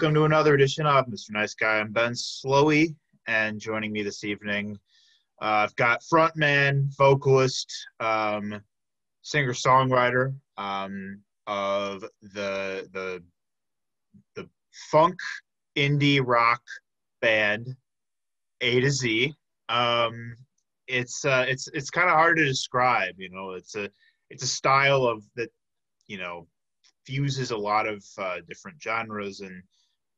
Welcome to another edition of Mr. Nice Guy. I'm Ben Slowey, and joining me this evening, uh, I've got frontman, vocalist, um, singer songwriter um, of the the the funk indie rock band A to Z. Um, it's uh, it's it's kind of hard to describe. You know, it's a it's a style of that. You know, fuses a lot of uh, different genres and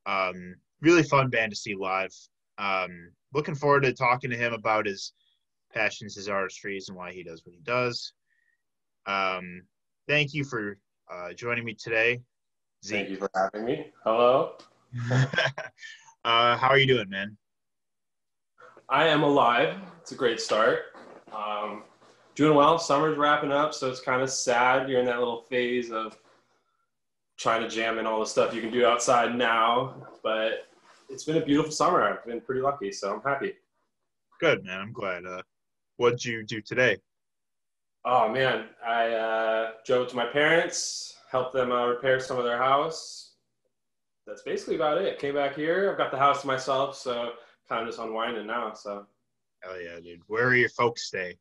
um, really fun band to see live. Um, looking forward to talking to him about his passions, his artistries, and why he does what he does. Um, thank you for uh, joining me today. Zeke. Thank you for having me. Hello. uh, how are you doing, man? I am alive. It's a great start. Um, doing well. Summer's wrapping up, so it's kind of sad. You're in that little phase of trying to jam in all the stuff you can do outside now. But it's been a beautiful summer. I've been pretty lucky, so I'm happy. Good, man. I'm glad. Uh, what'd you do today? Oh man, I uh, drove to my parents, helped them uh, repair some of their house. That's basically about it. Came back here. I've got the house to myself, so kind of just unwinding now. So. Hell yeah, dude. Where are your folks stay?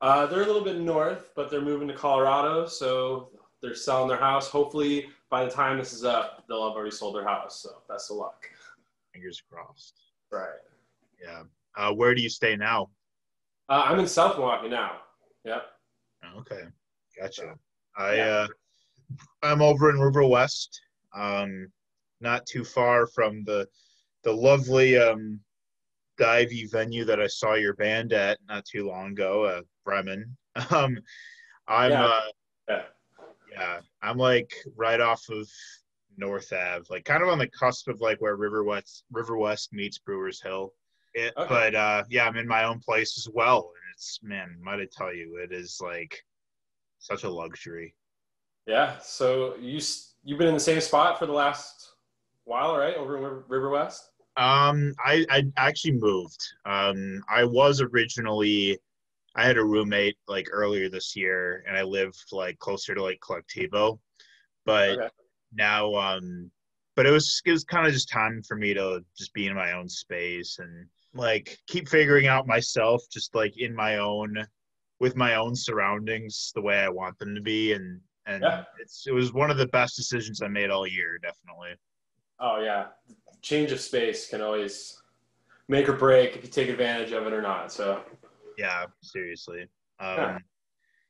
Uh, they're a little bit north, but they're moving to Colorado, so they're selling their house. Hopefully, by the time this is up, they'll have already sold their house. So best of luck. Fingers crossed. Right. Yeah. Uh, where do you stay now? Uh, I'm in South Milwaukee now. Yep. Okay. Gotcha. I yeah. uh, I'm over in River West. Um, not too far from the the lovely um, divey venue that I saw your band at not too long ago, uh, Bremen. Um, I'm yeah. Uh, yeah. Yeah, I'm like right off of North Ave, like kind of on the cusp of like where River West River West meets Brewers Hill. It, okay. But uh, yeah, I'm in my own place as well, and it's man, might I tell you, it is like such a luxury. Yeah. So you you've been in the same spot for the last while, right? Over in River West. Um, I I actually moved. Um, I was originally I had a roommate like earlier this year, and I lived like closer to like Colectivo, but okay. now, um, but it was it was kind of just time for me to just be in my own space and like keep figuring out myself, just like in my own with my own surroundings the way I want them to be, and and yeah. it's it was one of the best decisions I made all year, definitely. Oh yeah, change of space can always make or break if you take advantage of it or not. So yeah, seriously. Um, yeah.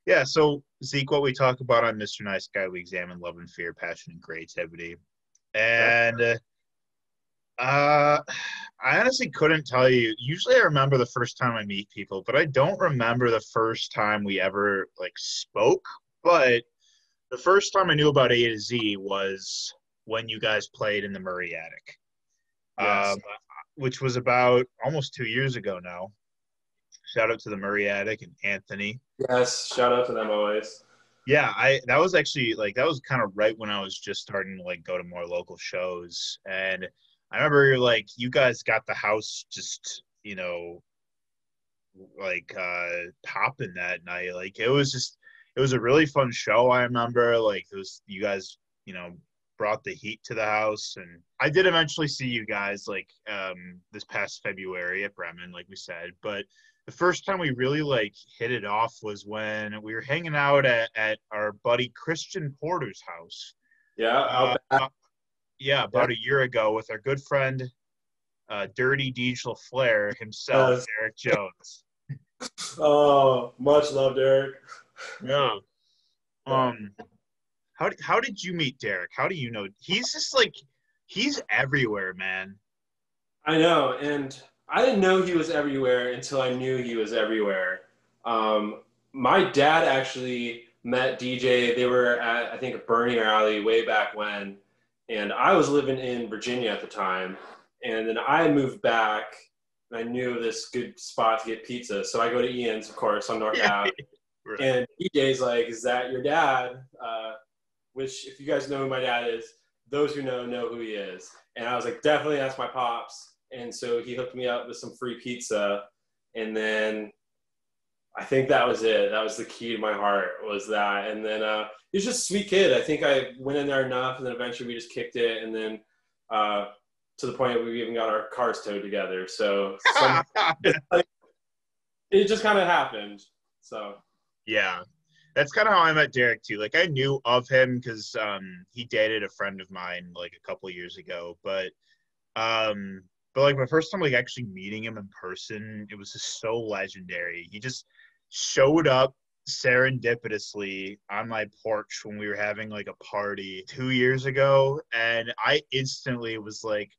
yeah. So Zeke, what we talk about on Mr. Nice Guy, we examine love and fear, passion and creativity, and uh, I honestly couldn't tell you. Usually, I remember the first time I meet people, but I don't remember the first time we ever like spoke. But the first time I knew about A to Z was when you guys played in the Murray Attic, yes. um, which was about almost two years ago now. Shout out to the Murray Attic and Anthony. Yes, shout out to them always. Yeah, I that was actually like that was kind of right when I was just starting to like go to more local shows, and I remember like you guys got the house just you know like uh popping that night. Like it was just it was a really fun show. I remember like it was you guys you know brought the heat to the house and i did eventually see you guys like um this past february at bremen like we said but the first time we really like hit it off was when we were hanging out at, at our buddy Christian Porter's house. Yeah. Uh, uh, yeah, about yeah. a year ago with our good friend, uh, Dirty Diesel Flair himself, Derek Jones. oh, much love, Derek. Yeah. Um, how how did you meet Derek? How do you know? He's just like he's everywhere, man. I know, and I didn't know he was everywhere until I knew he was everywhere. Um, my dad actually met DJ. They were at I think a Bernier Alley way back when, and I was living in Virginia at the time. And then I moved back, and I knew this good spot to get pizza. So I go to Ian's, of course, on North yeah. Ave. Right. And DJ's like, "Is that your dad?" Uh, which, if you guys know who my dad is, those who know know who he is. And I was like, "Definitely, that's my pops." And so he hooked me up with some free pizza, and then I think that was it. That was the key to my heart was that, and then uh, he was just a sweet kid. I think I went in there enough, and then eventually we just kicked it, and then uh, to the point that we even got our cars towed together. So some, it just kind of happened. So yeah, that's kind of how I met Derek too. Like I knew of him because um, he dated a friend of mine like a couple years ago, but um, but like my first time like actually meeting him in person, it was just so legendary. He just showed up serendipitously on my porch when we were having like a party two years ago, and I instantly was like,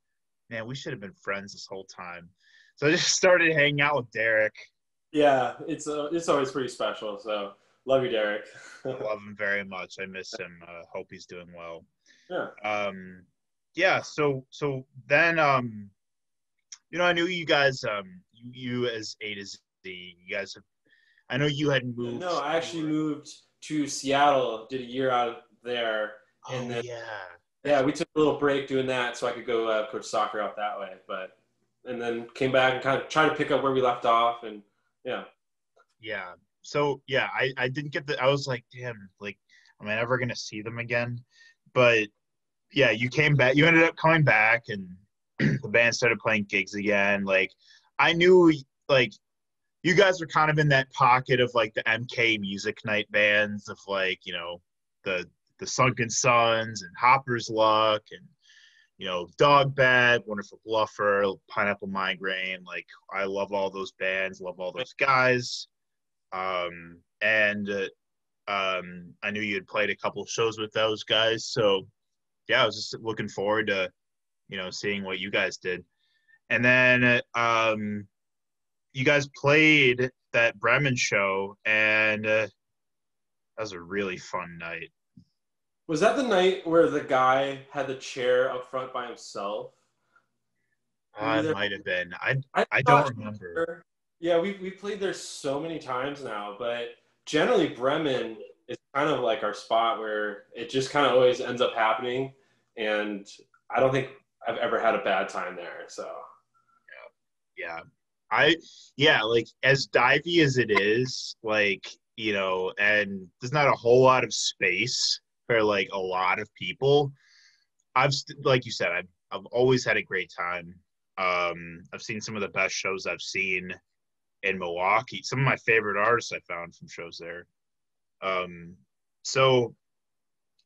"Man, we should have been friends this whole time." So I just started hanging out with Derek. Yeah, it's uh, it's always pretty special. So love you, Derek. love him very much. I miss him. Uh, hope he's doing well. Yeah. Um, yeah. So so then um, you know, I knew you guys um, you, you as A to Z. You guys have. I know you had moved. No, I actually moved to Seattle. Did a year out there, and oh, then yeah. yeah, we took a little break doing that so I could go uh, coach soccer out that way. But and then came back and kind of tried to pick up where we left off, and yeah. Yeah. So yeah, I I didn't get the. I was like, damn, like, am I ever gonna see them again? But yeah, you came back. You ended up coming back, and the band started playing gigs again. Like, I knew like you guys were kind of in that pocket of like the MK music night bands of like you know the the Sunken Sons and Hopper's Luck and you know Dog Bag, Wonderful Bluffer, Pineapple Migraine. Like I love all those bands, love all those guys. Um, and uh, um, I knew you had played a couple shows with those guys, so yeah, I was just looking forward to you know seeing what you guys did. And then um, you guys played that Bremen show, and uh, that was a really fun night. Was that the night where the guy had the chair up front by himself? Uh, it might have been. I I, I don't remember. Yeah, we we played there so many times now, but generally Bremen is kind of like our spot where it just kind of always ends up happening, and I don't think I've ever had a bad time there. So. Yeah. Yeah, i yeah like as divey as it is like you know and there's not a whole lot of space for like a lot of people. I've like you said I've, I've always had a great time. Um i've seen some of the best shows i've seen in milwaukee. Some of my favorite artists i found from shows there. Um so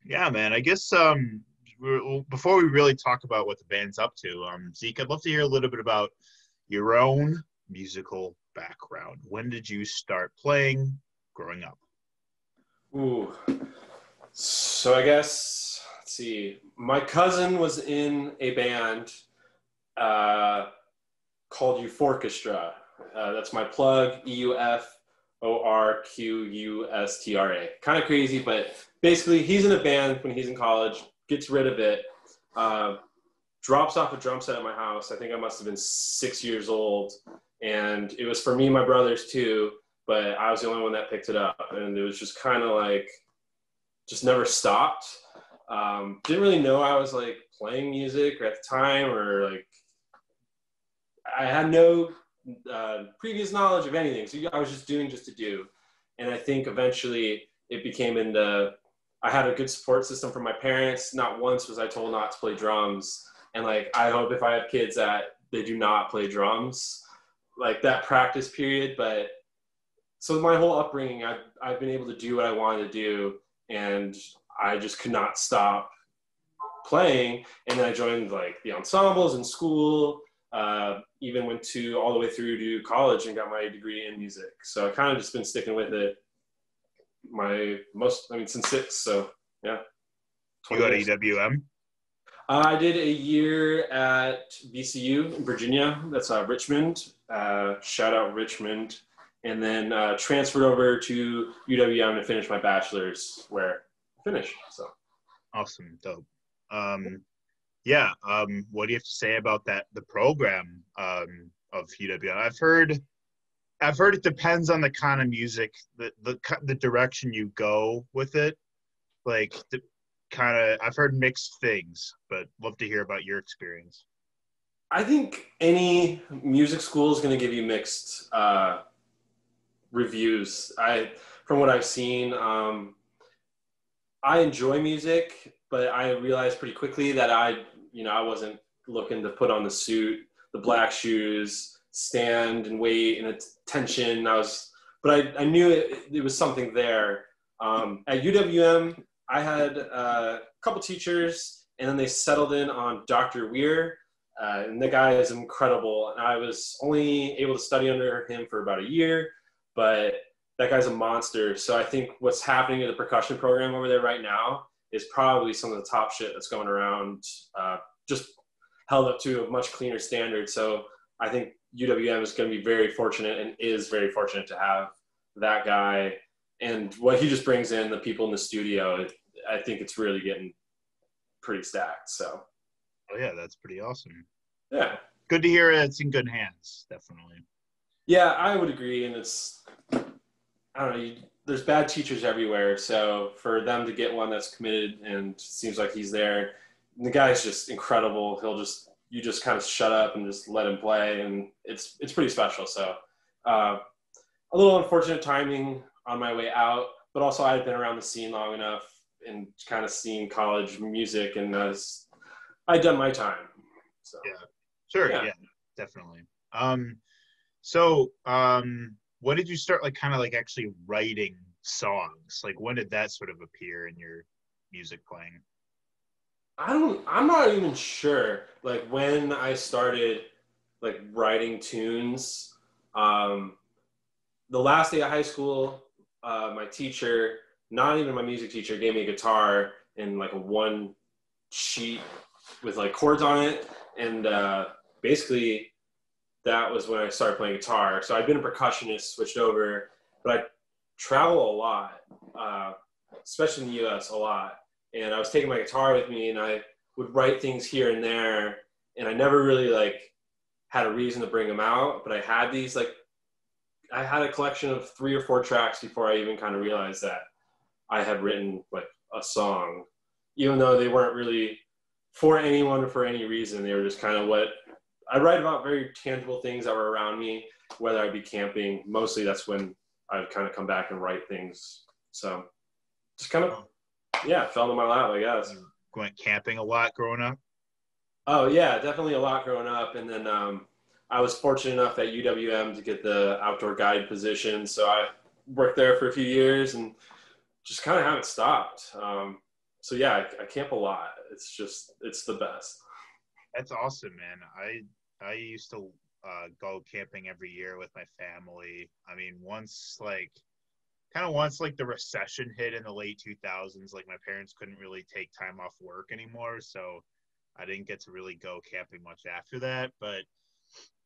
yeah man i guess um we're, before we really talk about what the band's up to um zeke i'd love to hear a little bit about your own musical background. When did you start playing growing up? Ooh. So I guess let's see. My cousin was in a band uh, called Euforquestra. Uh, that's my plug. E U F O R Q U S T R A. Kind of crazy, but basically, he's in a band when he's in college. Gets rid of it. Uh, drops off a drum set at my house. I think I must have been six years old, and it was for me and my brothers too. But I was the only one that picked it up, and it was just kind of like, just never stopped. Um, didn't really know I was like playing music at the time, or like I had no uh, previous knowledge of anything. So I was just doing just to do, and I think eventually it became into. I had a good support system from my parents. Not once was I told not to play drums. And like i hope if i have kids that they do not play drums like that practice period. But so my whole upbringing i've, I've been able to do what i wanted to do and i just could not stop playing. And then i joined like the ensembles in school uh, even went to all the way through to college and got my degree in music. So i kind of just been sticking with it my most i mean since six so yeah You go to UWM? I did a year at VCU in Virginia. That's uh, Richmond. Uh, shout out Richmond. And then uh, transferred over to UWM to finish my bachelor's, where I finished. So Awesome, dope. Um, yeah. Um, what do you have to say about that? The program um, of UWM. I've heard. I've heard it depends on the kind of music, the the the direction you go with it. Like the kind of, I've heard mixed things, but love to hear about your experience. I think any music school is going to give you mixed uh, reviews. I, from what I've seen, um, I enjoy music, but I realized pretty quickly that I you know, I wasn't looking to put on the suit, the black shoes, stand and wait and attention. I was, but I, I knew it, it was something there. Um, at UWM, I had uh, a couple teachers, and then they settled in on Dr. Weir. Uh, and the guy is incredible. And I was only able to study under him for about a year, but that guy's a monster. So I think what's happening in the percussion program over there right now is probably some of the top shit that's going around, uh, just held up to a much cleaner standard. So I think UWM is going to be very fortunate and is very fortunate to have that guy and what he just brings in the people in the studio. I think it's really getting pretty stacked. So, oh yeah, that's pretty awesome. Yeah, good to hear. It's in good hands, definitely. Yeah, I would agree, and it's I don't know. You, there's bad teachers everywhere, so for them to get one that's committed and seems like he's there, the guy's just incredible. He'll just you just kind of shut up and just let him play, and it's it's pretty special. So, uh, a little unfortunate timing on my way out, but also I had been around the scene long enough and kind of seen college music, and I was, I'd done my time. So yeah, sure, yeah, yeah definitely. Um, so um, when did you start like kind of like actually writing songs? Like when did that sort of appear in your music playing? I don't. I'm not even sure. Like when I started like writing tunes. Um, the last day of high school, uh, my teacher, not even my music teacher, gave me a guitar and like a one sheet with like chords on it, and uh, basically that was when I started playing guitar. So I'd been a percussionist, switched over, but I travel a lot, uh, especially in the U.S. a lot. And I was taking my guitar with me, and I would write things here and there, and I never really like had a reason to bring them out. But I had these like I had a collection of three or four tracks before I even kind of realized that I had written like a song, even though they weren't really for anyone or for any reason. They were just kind of what I write about very tangible things that were around me, whether I'd be camping. Mostly that's when I'd kind of come back and write things. So just kind of, yeah, fell in my lap, I guess. Went camping a lot growing up? Oh, yeah, definitely a lot growing up. And then, um, I was fortunate enough at UWM to get the outdoor guide position, so I worked there for a few years and just kind of haven't stopped. Um, so yeah, I, I camp a lot. It's just it's the best. That's awesome, man. I I used to uh, go camping every year with my family. I mean, once like kind of once like the recession hit in the late 2000s, like my parents couldn't really take time off work anymore, so I didn't get to really go camping much after that. But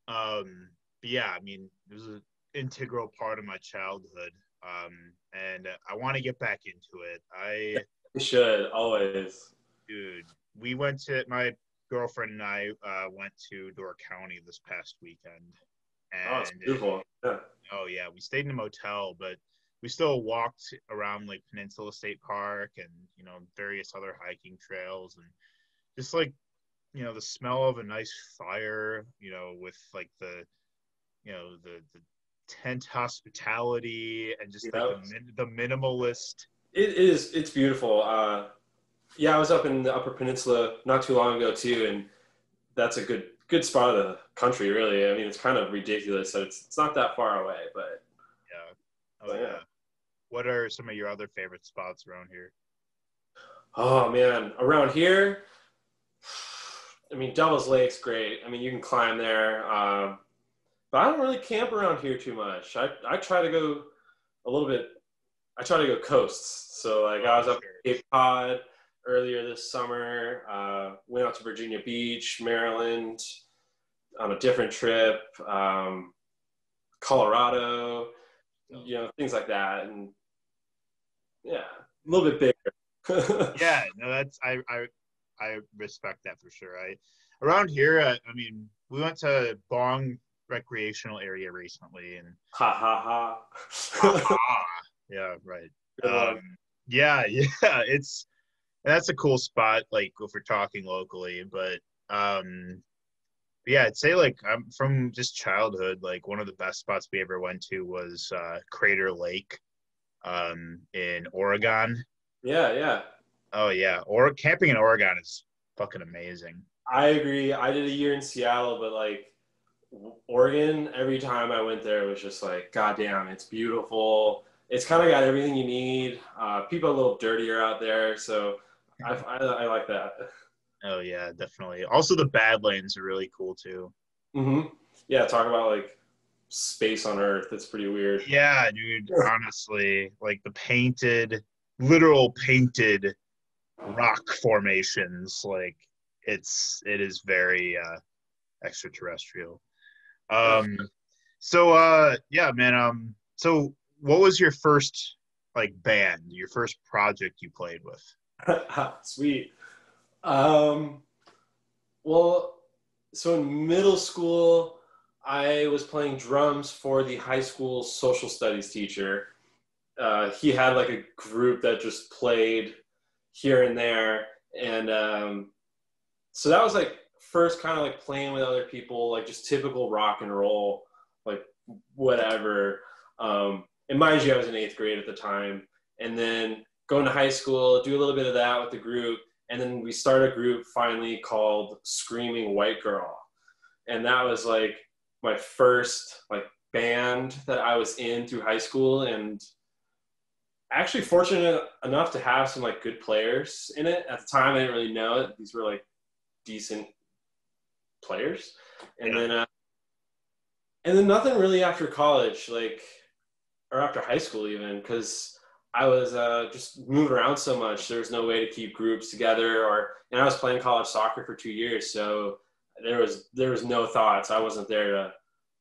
um, but yeah, I mean, it was an integral part of my childhood. Um, and I want to get back into it. I you should always, dude. We went to my girlfriend and I uh, went to Door County this past weekend. And oh, it's beautiful. Yeah. Oh yeah, we stayed in a motel, but we still walked around like Peninsula State Park and you know various other hiking trails and just like you know the smell of a nice fire you know with like the you know the the tent hospitality and just like the, the minimalist it is it's beautiful. Uh yeah i was up in the upper peninsula not too long ago too and that's a good good spot of the country really. I mean it's kind of ridiculous that it's, it's not that far away but yeah oh yeah. yeah what are some of your other favorite spots around here oh man around here I mean, Devil's Lake's great. I mean, you can climb there. Um, but I don't really camp around here too much. I, I try to go a little bit, I try to go coasts. So, like, I was up at Cape Cod earlier this summer, uh, went out to Virginia Beach, Maryland on a different trip, um, Colorado, you know, things like that. And yeah, a little bit bigger. yeah, no, that's, I, I, I respect that for sure. I around here, uh, I mean, we went to Bong recreational area recently, and ha ha ha. ha, ha. Yeah, right. Um, yeah, yeah, it's that's a cool spot. Like if we're talking locally, but um, yeah, I'd say like I'm from just childhood. Like one of the best spots we ever went to was uh, Crater Lake, um, in Oregon. Yeah, yeah. Oh yeah, or camping in Oregon is fucking amazing. I agree. I did a year in Seattle, but like Oregon, every time I went there, it was just like, goddamn, it's beautiful. It's kind of got everything you need. Uh, people are a little dirtier out there, so I, I, I like that. Oh yeah, definitely. Also, the Badlands are really cool too. hmm Yeah, talk about like space on Earth. It's pretty weird. Yeah, dude. honestly, like the painted, literal painted rock formations. Like it's it is very uh, extraterrestrial. Um, so uh, yeah, man. Um, so what was your first like band? Your first project you played with? Sweet. Um, well, so in middle school, I was playing drums for the high school social studies teacher. Uh, he had like a group that just played here and there, and um, so that was like first kind of like playing with other people, like just typical rock and roll, like whatever. Um, and mind you, I was in eighth grade at the time, and then going to high school, do a little bit of that with the group, and then we start a group finally called Screaming White Girl, and that was like my first like band that I was in through high school, and actually fortunate enough to have some like good players in it. At the time, I didn't really know it. These were like decent players, and then uh, and then nothing really after college, like or after high school even, because I was uh, just moving around so much. There was no way to keep groups together, or and I was playing college soccer for two years, so there was there was no thoughts. I wasn't there to.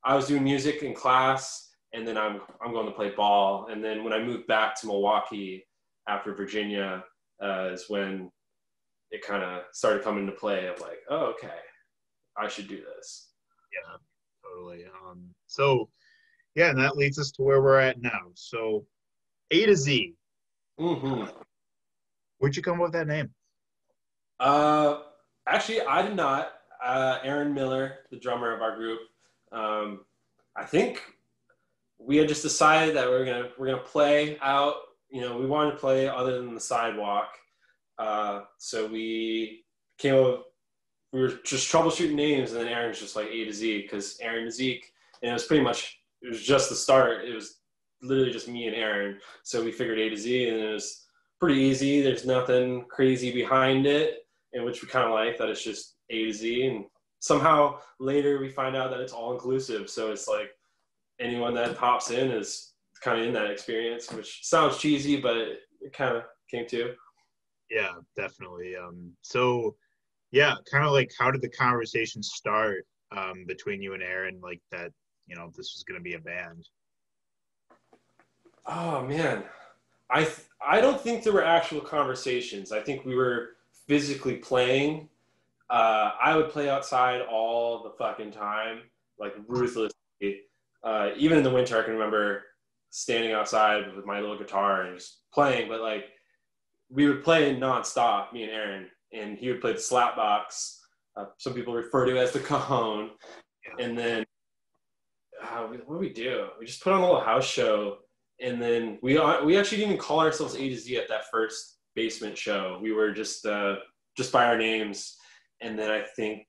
I was doing music in class, and then I'm I'm going to play ball. And then when I moved back to Milwaukee after Virginia, uh, is when it kind of started coming into play. Of like, oh, okay, I should do this. Yeah, totally. Um, so yeah, and that leads us to where we're at now. So A to Z. Mm-hmm. Where'd you come up with that name? Uh, actually, I did not. Uh, Aaron Miller, the drummer of our group, um, I think we had just decided that we are gonna we're gonna play out. You know, we wanted to play other than the sidewalk, uh, so we came up. We were just troubleshooting names, and then Aaron's just like A to Z because Aaron and Zeke, and it was pretty much it was just the start. It was literally just me and Aaron, so we figured A to Z, and it was pretty easy. There's nothing crazy behind it, in which we kind of like that it's just A to Z, and somehow later we find out that it's all inclusive. So it's like anyone that pops in is kind of in that experience, which sounds cheesy, but it, it kind of came to. Yeah, definitely. Um, so yeah, kind of like how did the conversation start um, between you and Aaron? Like that, you know, this was going to be a band. Oh man, I th- I don't think there were actual conversations. I think we were physically playing. Uh, I would play outside all the fucking time, like ruthlessly. Uh, even in the winter, I can remember standing outside with my little guitar and just playing. But like, we would play nonstop, me and Aaron, and he would play the slapbox. Uh, some people refer to as the cajon, and then uh, what do we do? We just put on a little house show, and then we uh, we actually didn't even call ourselves A to Z at that first basement show. We were just uh, just by our names, and then I think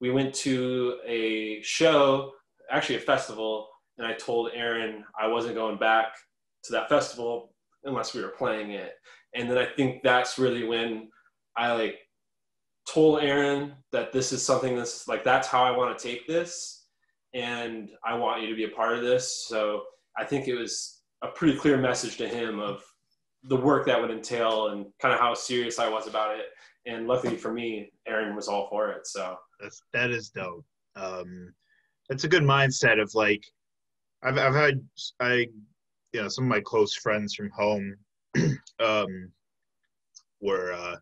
we went to a show, actually a festival, and I told Aaron I wasn't going back to that festival unless we were playing it. And then I think that's really when I like told Aaron that this is something that's like that's how I want to take this and I want you to be a part of this. So I think it was a pretty clear message to him of the work that would entail and kind of how serious I was about it. And luckily for me, Aaron was all for it. So that's that is dope. Um, that's a good mindset of like, I've I've had I, you know, some of my close friends from home, um, were uh,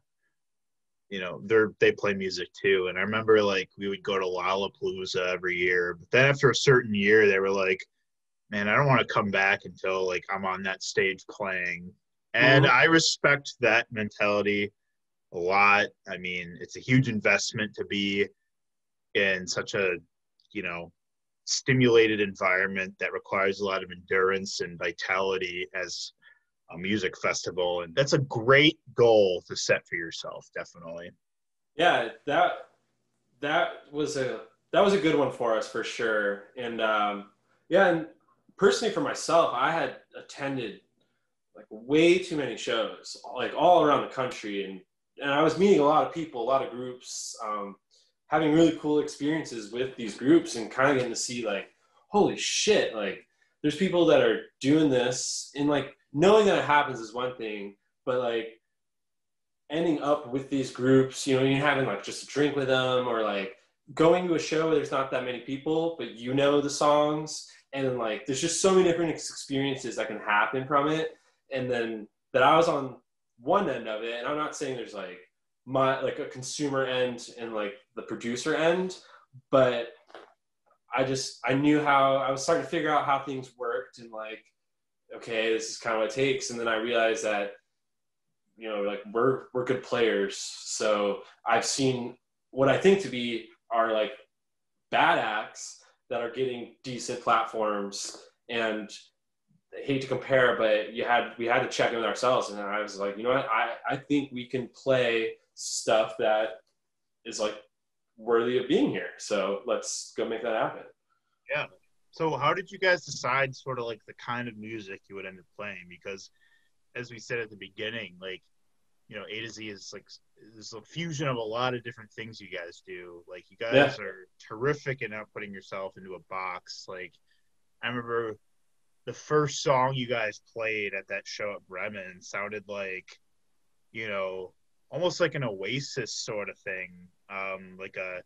you know, they're they play music too, and I remember like we would go to Lollapalooza every year, but then after a certain year, they were like, man, I don't want to come back until like I'm on that stage playing. And mm-hmm. I respect that mentality a lot. I mean, it's a huge investment to be in such a, you know, stimulated environment that requires a lot of endurance and vitality as a music festival. And that's a great goal to set for yourself, definitely. Yeah, that that was a that was a good one for us for sure. And um, yeah, and personally for myself, I had attended like way too many shows, like all around the country, and and I was meeting a lot of people, a lot of groups, um, having really cool experiences with these groups, and kind of getting to see like, holy shit, like there's people that are doing this, and like knowing that it happens is one thing, but like ending up with these groups, you know, you're having like just a drink with them or like going to a show where there's not that many people, but you know the songs, and like there's just so many different experiences that can happen from it. And then that I was on one end of it, and I'm not saying there's like my like a consumer end and like the producer end, but I just I knew how I was starting to figure out how things worked and like okay, this is kind of what it takes. And then I realized that you know like we're we're good players, so I've seen what I think to be are like bad acts that are getting decent platforms and I hate to compare, but you had we had to check in with ourselves, and I was like, you know what, I I think we can play stuff that is like worthy of being here. So let's go make that happen. Yeah. So how did you guys decide sort of like the kind of music you would end up playing? Because as we said at the beginning, like you know, A to Z is like is a fusion of a lot of different things you guys do. Like you guys yeah. are terrific in not putting yourself into a box. Like I remember the first song you guys played at that show at Bremen sounded like, you know, almost like an Oasis sort of thing. Um, like a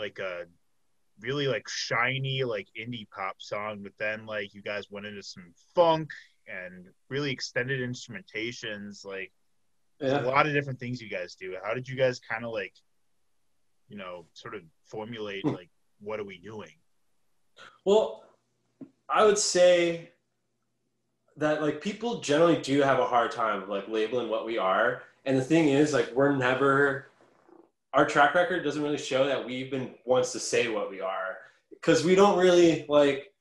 like a really like shiny like indie pop song, but then like you guys went into some funk and really extended instrumentations. Like yeah. a lot of different things you guys do. How did you guys kind of like, you know, sort of formulate hmm. like what are we doing? Well, I would say that like people generally do have a hard time like labeling what we are. And the thing is, like, we're never our track record doesn't really show that we've been wants to say what we are because we don't really like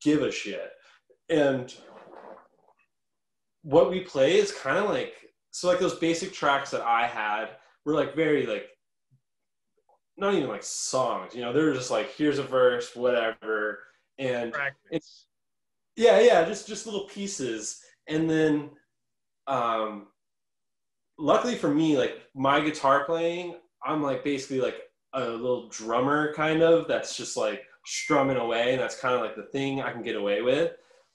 give a shit. And what we play is kind of like so like those basic tracks that I had were like very like not even like songs, you know, they're just like here's a verse, whatever, and it's yeah, yeah, just just little pieces, and then um, luckily for me, like my guitar playing, I'm like basically like a little drummer kind of that's just like strumming away, and that's kind of like the thing I can get away with.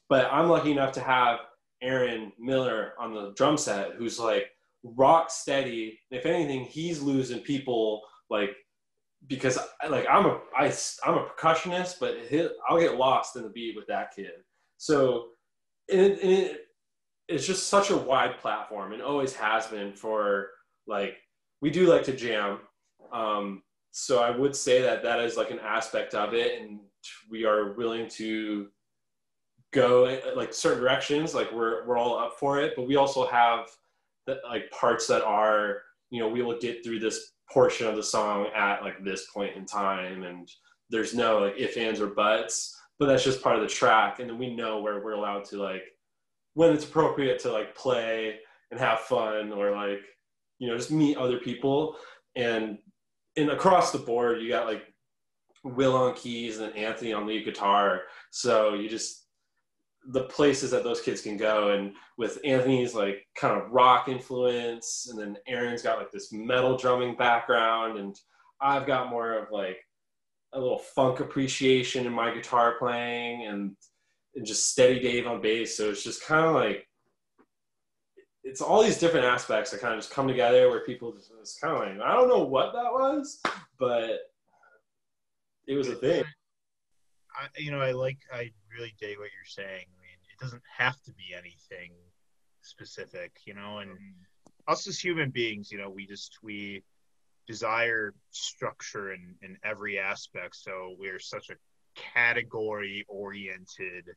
But I'm lucky enough to have Aaron Miller on the drum set, who's like rock steady. If anything, he's losing people like because like I'm a I, I'm a percussionist, but his, I'll get lost in the beat with that kid. So it, it, it's just such a wide platform and always has been for like we do like to jam. Um, so I would say that that is like an aspect of it, and we are willing to go like certain directions like we're we're all up for it but we also have the, like parts that are you know we will get through this portion of the song at like this point in time and there's no like if ands or buts but that's just part of the track and then we know where we're allowed to like when it's appropriate to like play and have fun or like you know just meet other people and and across the board you got like will on keys and anthony on lead guitar so you just the places that those kids can go and with anthony's like kind of rock influence and then aaron's got like this metal drumming background and i've got more of like a little funk appreciation in my guitar playing and, and just steady dave on bass so it's just kind of like it's all these different aspects that kind of just come together where people just it's kind of like i don't know what that was but it was a thing I, you know, I like, I really dig what you're saying. I mean, it doesn't have to be anything specific, you know, and us as human beings, you know, we just, we desire structure in, in every aspect. So we're such a category oriented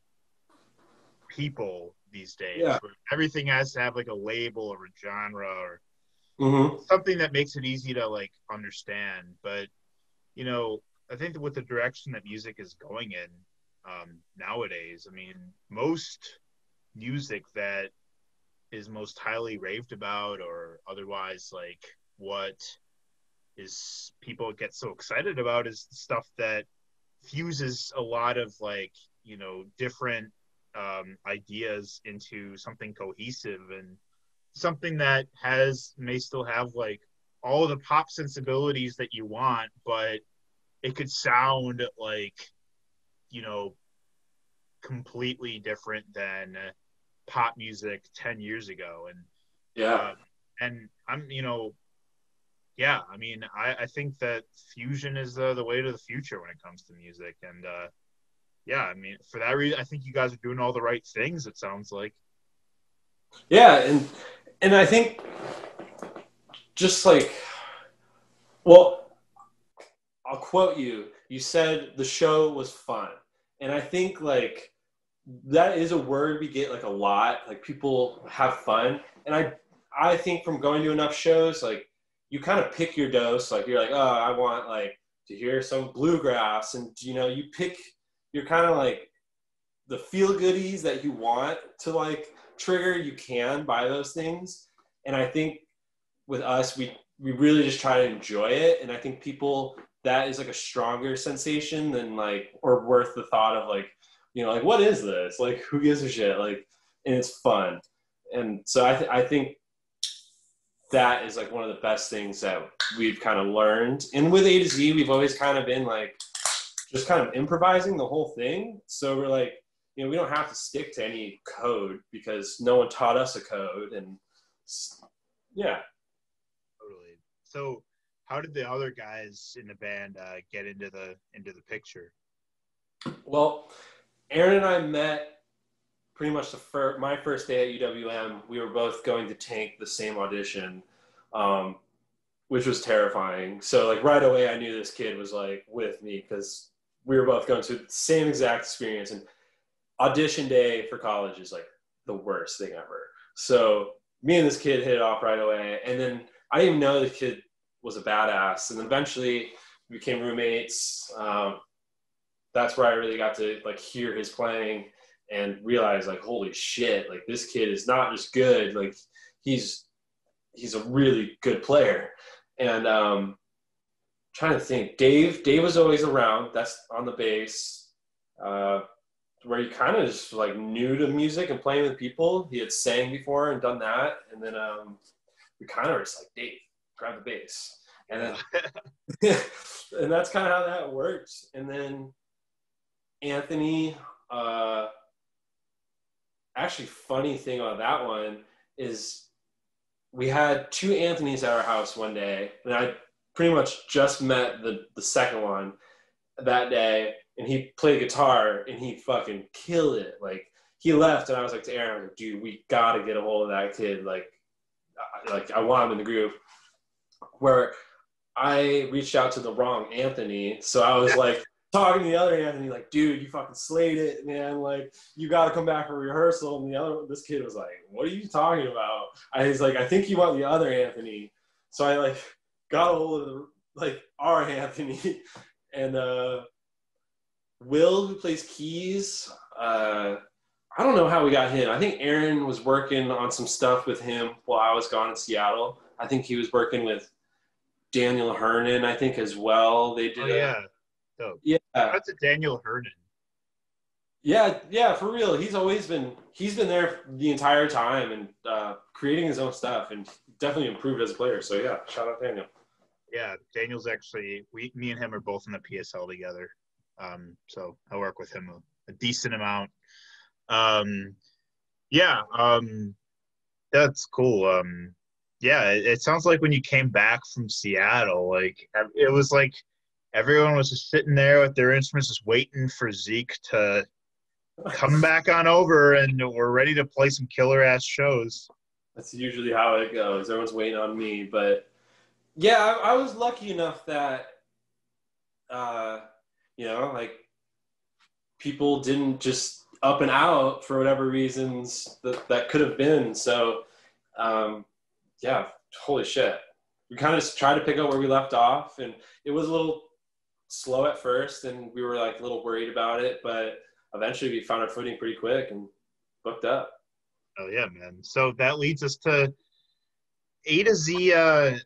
people these days. Yeah. Everything has to have like a label or a genre or mm-hmm. something that makes it easy to like understand. But, you know, I think with the direction that music is going in um, nowadays, I mean, most music that is most highly raved about or otherwise like what is people get so excited about is stuff that fuses a lot of like you know different um, ideas into something cohesive and something that has may still have like all the pop sensibilities that you want, but it could sound like you know completely different than pop music 10 years ago. And yeah. uh, and i'm you know yeah i mean i i think that fusion is the, the way to the future when it comes to music. And uh yeah i mean for that reason i think you guys are doing all the right things it sounds like. Yeah and and i think just like well i'll quote you. You said the show was fun and i think like that is a word we get like a lot. Like people have fun. And i i think from going to enough shows like you kind of pick your dose. Like you're like oh i want like to hear some bluegrass. And you know you pick you're kind of like the feel goodies that you want to like trigger you can buy those things. And i think with us we we really just try to enjoy it. And i think people that is like a stronger sensation than like or worth the thought of like you know like what is this? Like who gives a shit? Like and it's fun. And so i, th- I think that is like one of the best things that we've kind of learned. And with a to z we've always kind of been like just kind of improvising the whole thing. So we're like you know we don't have to stick to any code because no one taught us a code and yeah. Totally. So how did the other guys in the band uh, get into the into the picture well Aaron and I met pretty much the fir- my first day at UWM. We were both going to tank the same audition, um, which was terrifying. So like right away, I knew this kid was like with me because we were both going through the same exact experience. And audition day for college is like the worst thing ever. So me and this kid hit it off right away, and then I didn't even know the kid was a badass. And eventually we became roommates. Um, that's where I really got to like hear his playing and realize like holy shit like this kid is not just good. Like he's he's a really good player. And um trying to think dave dave was always around. That's on the bass uh where he kind of just like new to music and playing with people. He had sang before and done that. And then um we kind of just like dave grab the bass and then and that's kind of how that works and then Anthony, uh, actually, funny thing about that one is we had two Anthony's at our house one day, and I pretty much just met the the second one that day, and he played guitar and he fucking killed it. Like he left, and I was like to Aaron, like, "Dude, we gotta get a hold of that kid. Like, like I want him in the group." Where I reached out to the wrong Anthony, so I was like talking to the other Anthony, like, dude, you fucking slayed it, man. Like, you got to come back for rehearsal. And the other, this kid was like, what are you talking about? I was like, I think you want the other Anthony. So I like got a hold of the, like our Anthony and uh, Will, who plays keys. Uh, I don't know how we got him. I think Aaron was working on some stuff with him while I was gone in Seattle. I think he was working with Daniel Hernan, I think as well. They did. Oh, yeah. Dope. Yeah. That's a Daniel Hernan. Yeah, yeah, for real. He's always been he's been there the entire time and uh, creating his own stuff and definitely improved as a player. So yeah, shout out Daniel. Yeah, Daniel's actually we me and him are both in the PSL together. Um, so I work with him a, a decent amount. Um, yeah, um, that's cool. Um, yeah, it, it sounds like when you came back from Seattle, like it was like everyone was just sitting there with their instruments, just waiting for Zeke to come back on over, and we're ready to play some killer ass shows. That's usually how it goes. Everyone's waiting on me, but yeah, I, I was lucky enough that, uh, you know, like people didn't just up and out for whatever reasons that that could have been. So, um, yeah, holy shit. We kind of just tried to pick up where we left off, and it was a little slow at first and we were like a little worried about it, but eventually we found our footing pretty quick and booked up. Oh yeah, man. So that leads us to A to Z. Uh,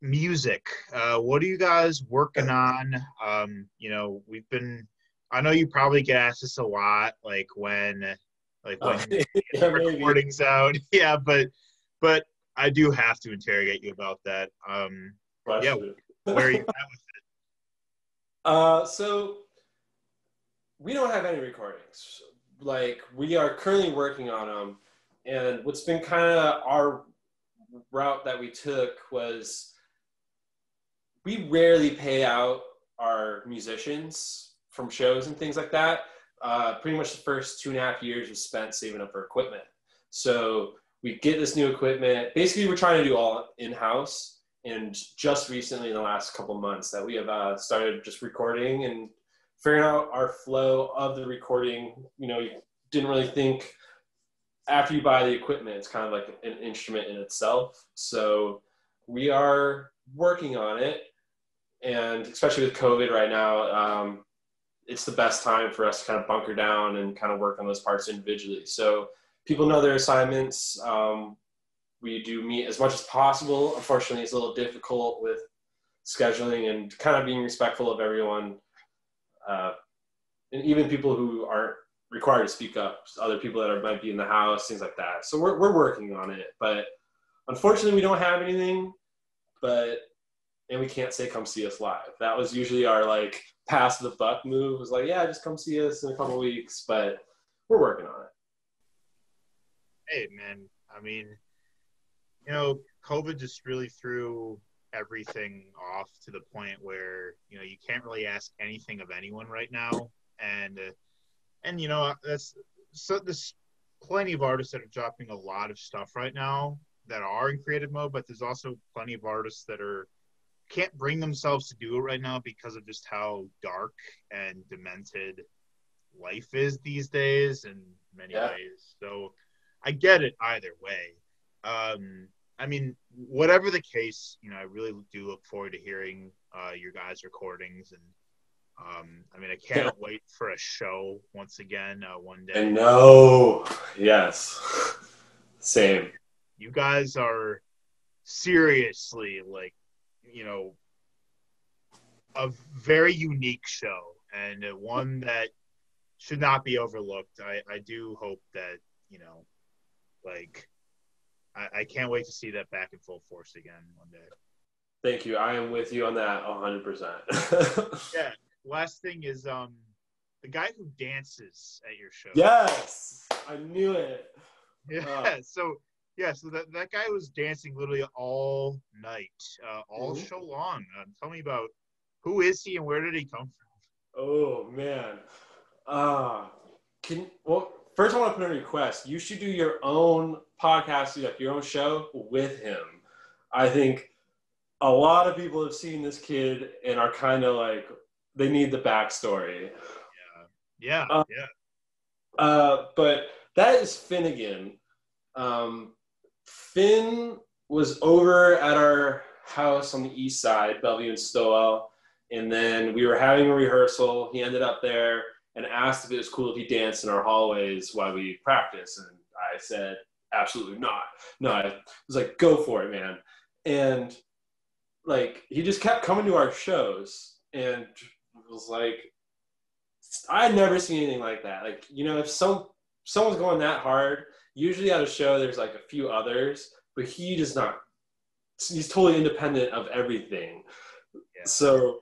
music. Uh, what are you guys working on? Um, you know, we've been. I know you probably get asked this a lot, like when, like when Oh, yeah, recordings out. Yeah, but but I do have to interrogate you about that. Um, Yeah. Where are you Uh, so we don't have any recordings. Like we are currently working on them, and what's been kind of our route that we took was we rarely pay out our musicians from shows and things like that. Uh, pretty much the first two and a half years was spent saving up for equipment. So we get this new equipment. Basically, we're trying to do all in house. And just recently, in the last couple months, that we have uh, started just recording and figuring out our flow of the recording. You know, you didn't really think after you buy the equipment, it's kind of like an instrument in itself. So we are working on it, and especially with COVID right now, um, it's the best time for us to kind of bunker down and kind of work on those parts individually. So people know their assignments. Um, we do meet as much as possible. Unfortunately, it's a little difficult with scheduling and kind of being respectful of everyone, uh, and even people who aren't required to speak up. Other people that are, might be in the house, things like that. So we're we're working on it, but unfortunately, we don't have anything. But and we can't say come see us live. That was usually our like pass the buck move. Was like, yeah, just come see us in a couple weeks. But we're working on it. Hey, man. I mean, you know, COVID just really threw everything off to the point where you know you can't really ask anything of anyone right now, and uh, and you know that's so there's plenty of artists that are dropping a lot of stuff right now that are in creative mode, but there's also plenty of artists that are can't bring themselves to do it right now because of just how dark and demented life is these days in many Yeah. ways. So I get it either way. Um, I mean, whatever the case, you know, I really do look forward to hearing uh, your guys' recordings, and um, I mean, I can't Yeah. wait for a show once again uh, one day. I know. Yes. Same. You guys are seriously like, you know, a very unique show and one that should not be overlooked. I, I do hope that you know, like, I, I can't wait to see that back in full force again one day. Thank you. I am with you on that 100%. Yeah. Last thing is um the guy who dances at your show. yes. I knew it. Yeah. Wow. So yeah, so that, that guy was dancing literally all night, uh, all Mhm. show long. Uh, tell me about who is he and where did he come from? Oh, man. Uh, can, well, first I want to put in a request. You should do your own podcast, like your own show with him. I think a lot of people have seen this kid and are kind of like, they need the backstory. Yeah, Uh, yeah. Uh, but that is Finnegan. Um, Finn was over at our house on the east side, Bellevue and Stowell, and then we were having a rehearsal. He ended up there and asked if it was cool if he danced in our hallways while we practice, and I said absolutely not. No, I was like, go for it, man. And like he just kept coming to our shows and was like I had never seen anything like that. Like, you know, if some someone's going that hard, usually at a show there's like a few others, but he does not. He's totally independent of everything. Yeah. So,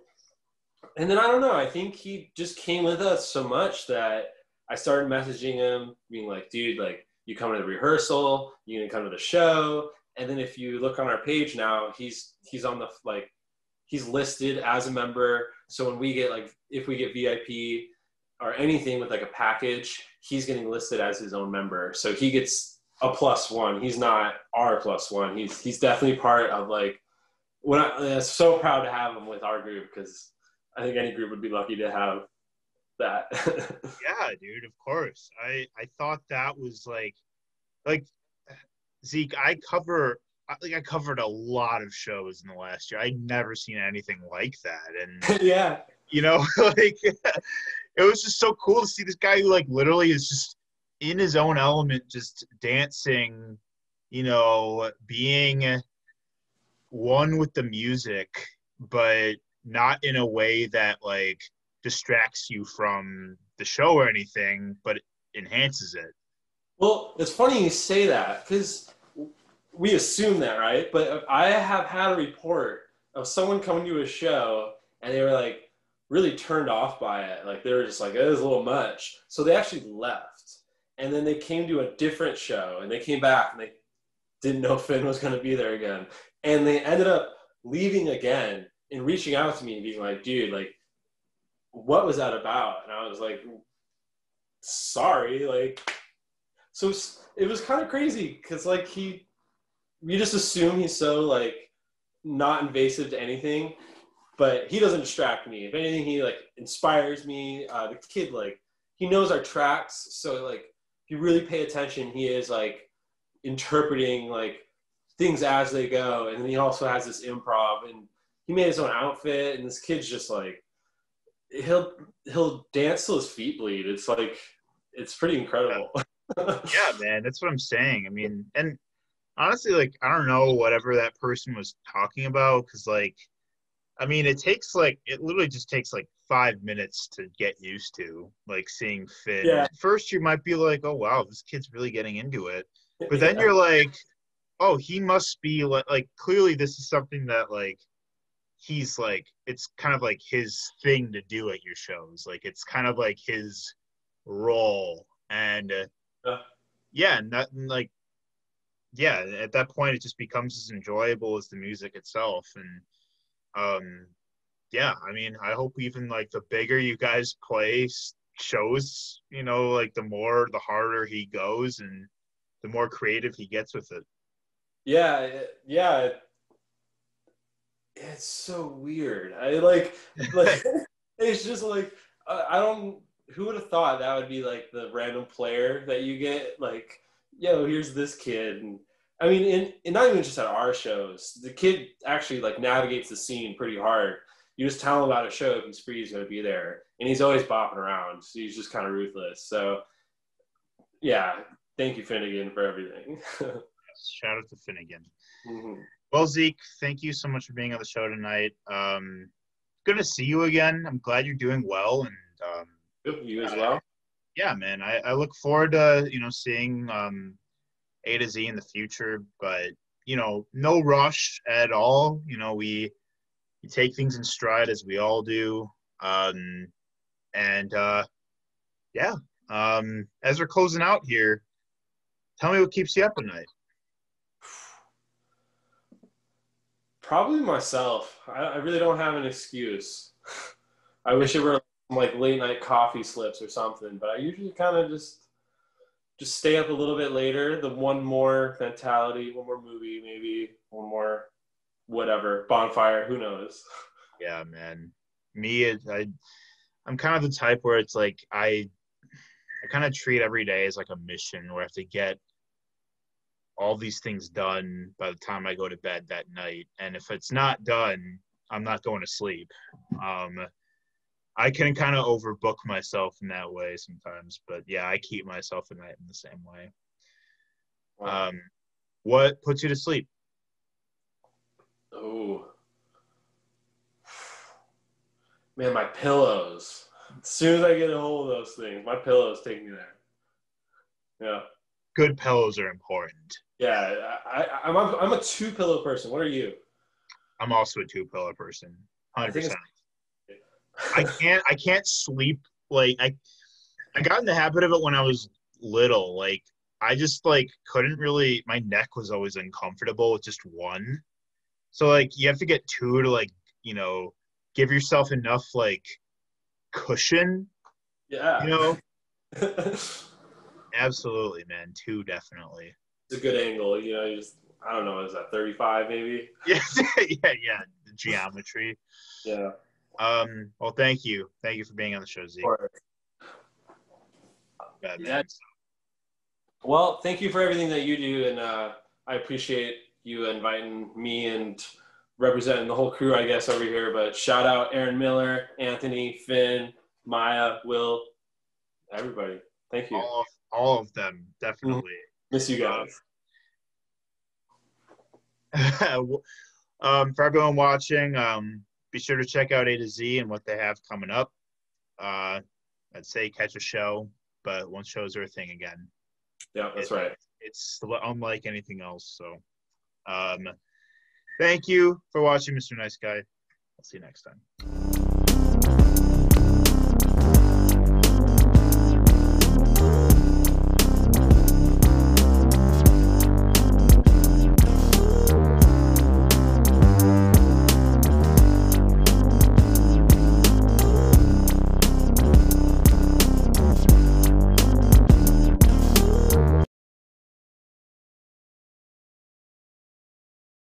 and then I don't know. I think he just came with us so much that I started messaging him, being like, "Dude, like, you come to the rehearsal, you gonna come to the show." And then if you look on our page now, he's he's on the like, he's listed as a member. So when we get like, if we get VIP or anything with like a package, he's getting listed as his own member. So he gets a plus one. He's not our plus one. He's he's definitely part of like. When I, I'm so proud to have him with our group because I think any group would be lucky to have that. Yeah, dude, of course. I I thought that was like like Zeke, I cover I- like I covered a lot of shows in the last year. I'd never seen anything like that. And yeah, you know, like it was just so cool to see this guy who like literally is just in his own element, just dancing, you know, being one with the music, but not in a way that like distracts you from the show or anything, but enhances it. Well, it's funny you say that because we assume that, right? But I have had a report of someone coming to a show and they were like really turned off by it. Like they were just like, it was a little much. So they actually left. And then they came to a different show and they came back and they didn't know Finn was going to be there again. And they ended up leaving again and reaching out to me and being like, dude, like, what was that about? And I was like, sorry. Like, so it was kind of crazy because, like, he, you just assume he's so, like, not invasive to anything, but he doesn't distract me. If anything, he, like, inspires me. Uh, the kid, like, he knows our tracks. So, like, if you really pay attention, he is, like, interpreting, like, things as they go. And then he also has this improv and he made his own outfit and this kid's just like he'll he'll dance till his feet bleed. It's like it's pretty incredible. yeah, man, that's what I'm saying. I mean, and honestly, like I don't know whatever that person was talking about because like I mean, it takes like it literally just takes like five minutes to get used to like seeing Finn. Yeah. First, you might be like, "Oh wow, this kid's really getting into it," but then yeah. you're like, oh, he must be like, like clearly this is something that like he's like it's kind of like his thing to do at your shows. Like it's kind of like his role, and uh, yeah, that like yeah, at that point it just becomes as enjoyable as the music itself, and um yeah, I mean, I hope even like the bigger you guys play shows, you know, like the more the harder he goes and the more creative he gets with it. Yeah, yeah. It's so weird. I like, like it's just like I don't. Who would have thought that would be like the random player that you get? Like, yo, here's this kid, and I mean, in, in not even just at our shows, the kid actually like navigates the scene pretty hard. You just tell him about a show if he's free, he's going to be there, and he's always bopping around. So he's just kind of ruthless. So, yeah, thank you, Finnegan, for everything. Shout out to Finnegan. Mm-hmm. Well, Zeke, thank you so much for being on the show tonight. Um, good to see you again. I'm glad you're doing well, and um, you as well. Yeah, man. I, I look forward to you know seeing um, A to Z in the future, but you know, no rush at all. You know, we, we take things in stride as we all do, um, and uh, yeah. Um, as we're closing out here, tell me what keeps you up at night. Probably myself. I, I really don't have an excuse. I wish it were like late night coffee slips or something, but I usually kind of just just stay up a little bit later. The one more mentality, one more movie, maybe one more whatever bonfire. Who knows? Yeah, man. Me, I, I'm kind of the type where it's like I, I kind of treat every day as like a mission where I have to get all these things done by the time I go to bed that night. And if it's not done, I'm not going to sleep. Um, I can kind of overbook myself in that way sometimes, but yeah, I keep myself at night in the same way. Um, what puts you to sleep? Oh, man, my pillows. As soon as I get a hold of those things, my pillows take me there. Yeah. Good pillows are important. Yeah, I, I'm a, I'm a two pillow person. What are you? I'm also a two pillow person. Hundred percent. I can't I can't sleep like I I got in the habit of it when I was little. Like I just like couldn't really my neck was always uncomfortable with just one. So like you have to get two to like, you know, give yourself enough like cushion. Yeah. You know? Absolutely, man. Two definitely it's a good angle. You know, you just I don't know, is that 35 maybe? Yeah, yeah, yeah. The geometry. Yeah. Um. Well, thank you, thank you for being on the show, Z. yeah. Well, thank you for everything that you do, and uh, I appreciate you inviting me and representing the whole crew, I guess, over here. But shout out Aaron Miller, Anthony, Finn, Maya, Will, everybody. Thank you. All all of them, definitely. Mm-hmm. Miss you guys. Um, for everyone watching, um, be sure to check out A to Z and what they have coming up. Uh, I'd say catch a show, but once shows are a thing again. Yeah, that's it, right. It's unlike anything else. So, um, thank you for watching, Mr. Nice Guy. I'll see you next time.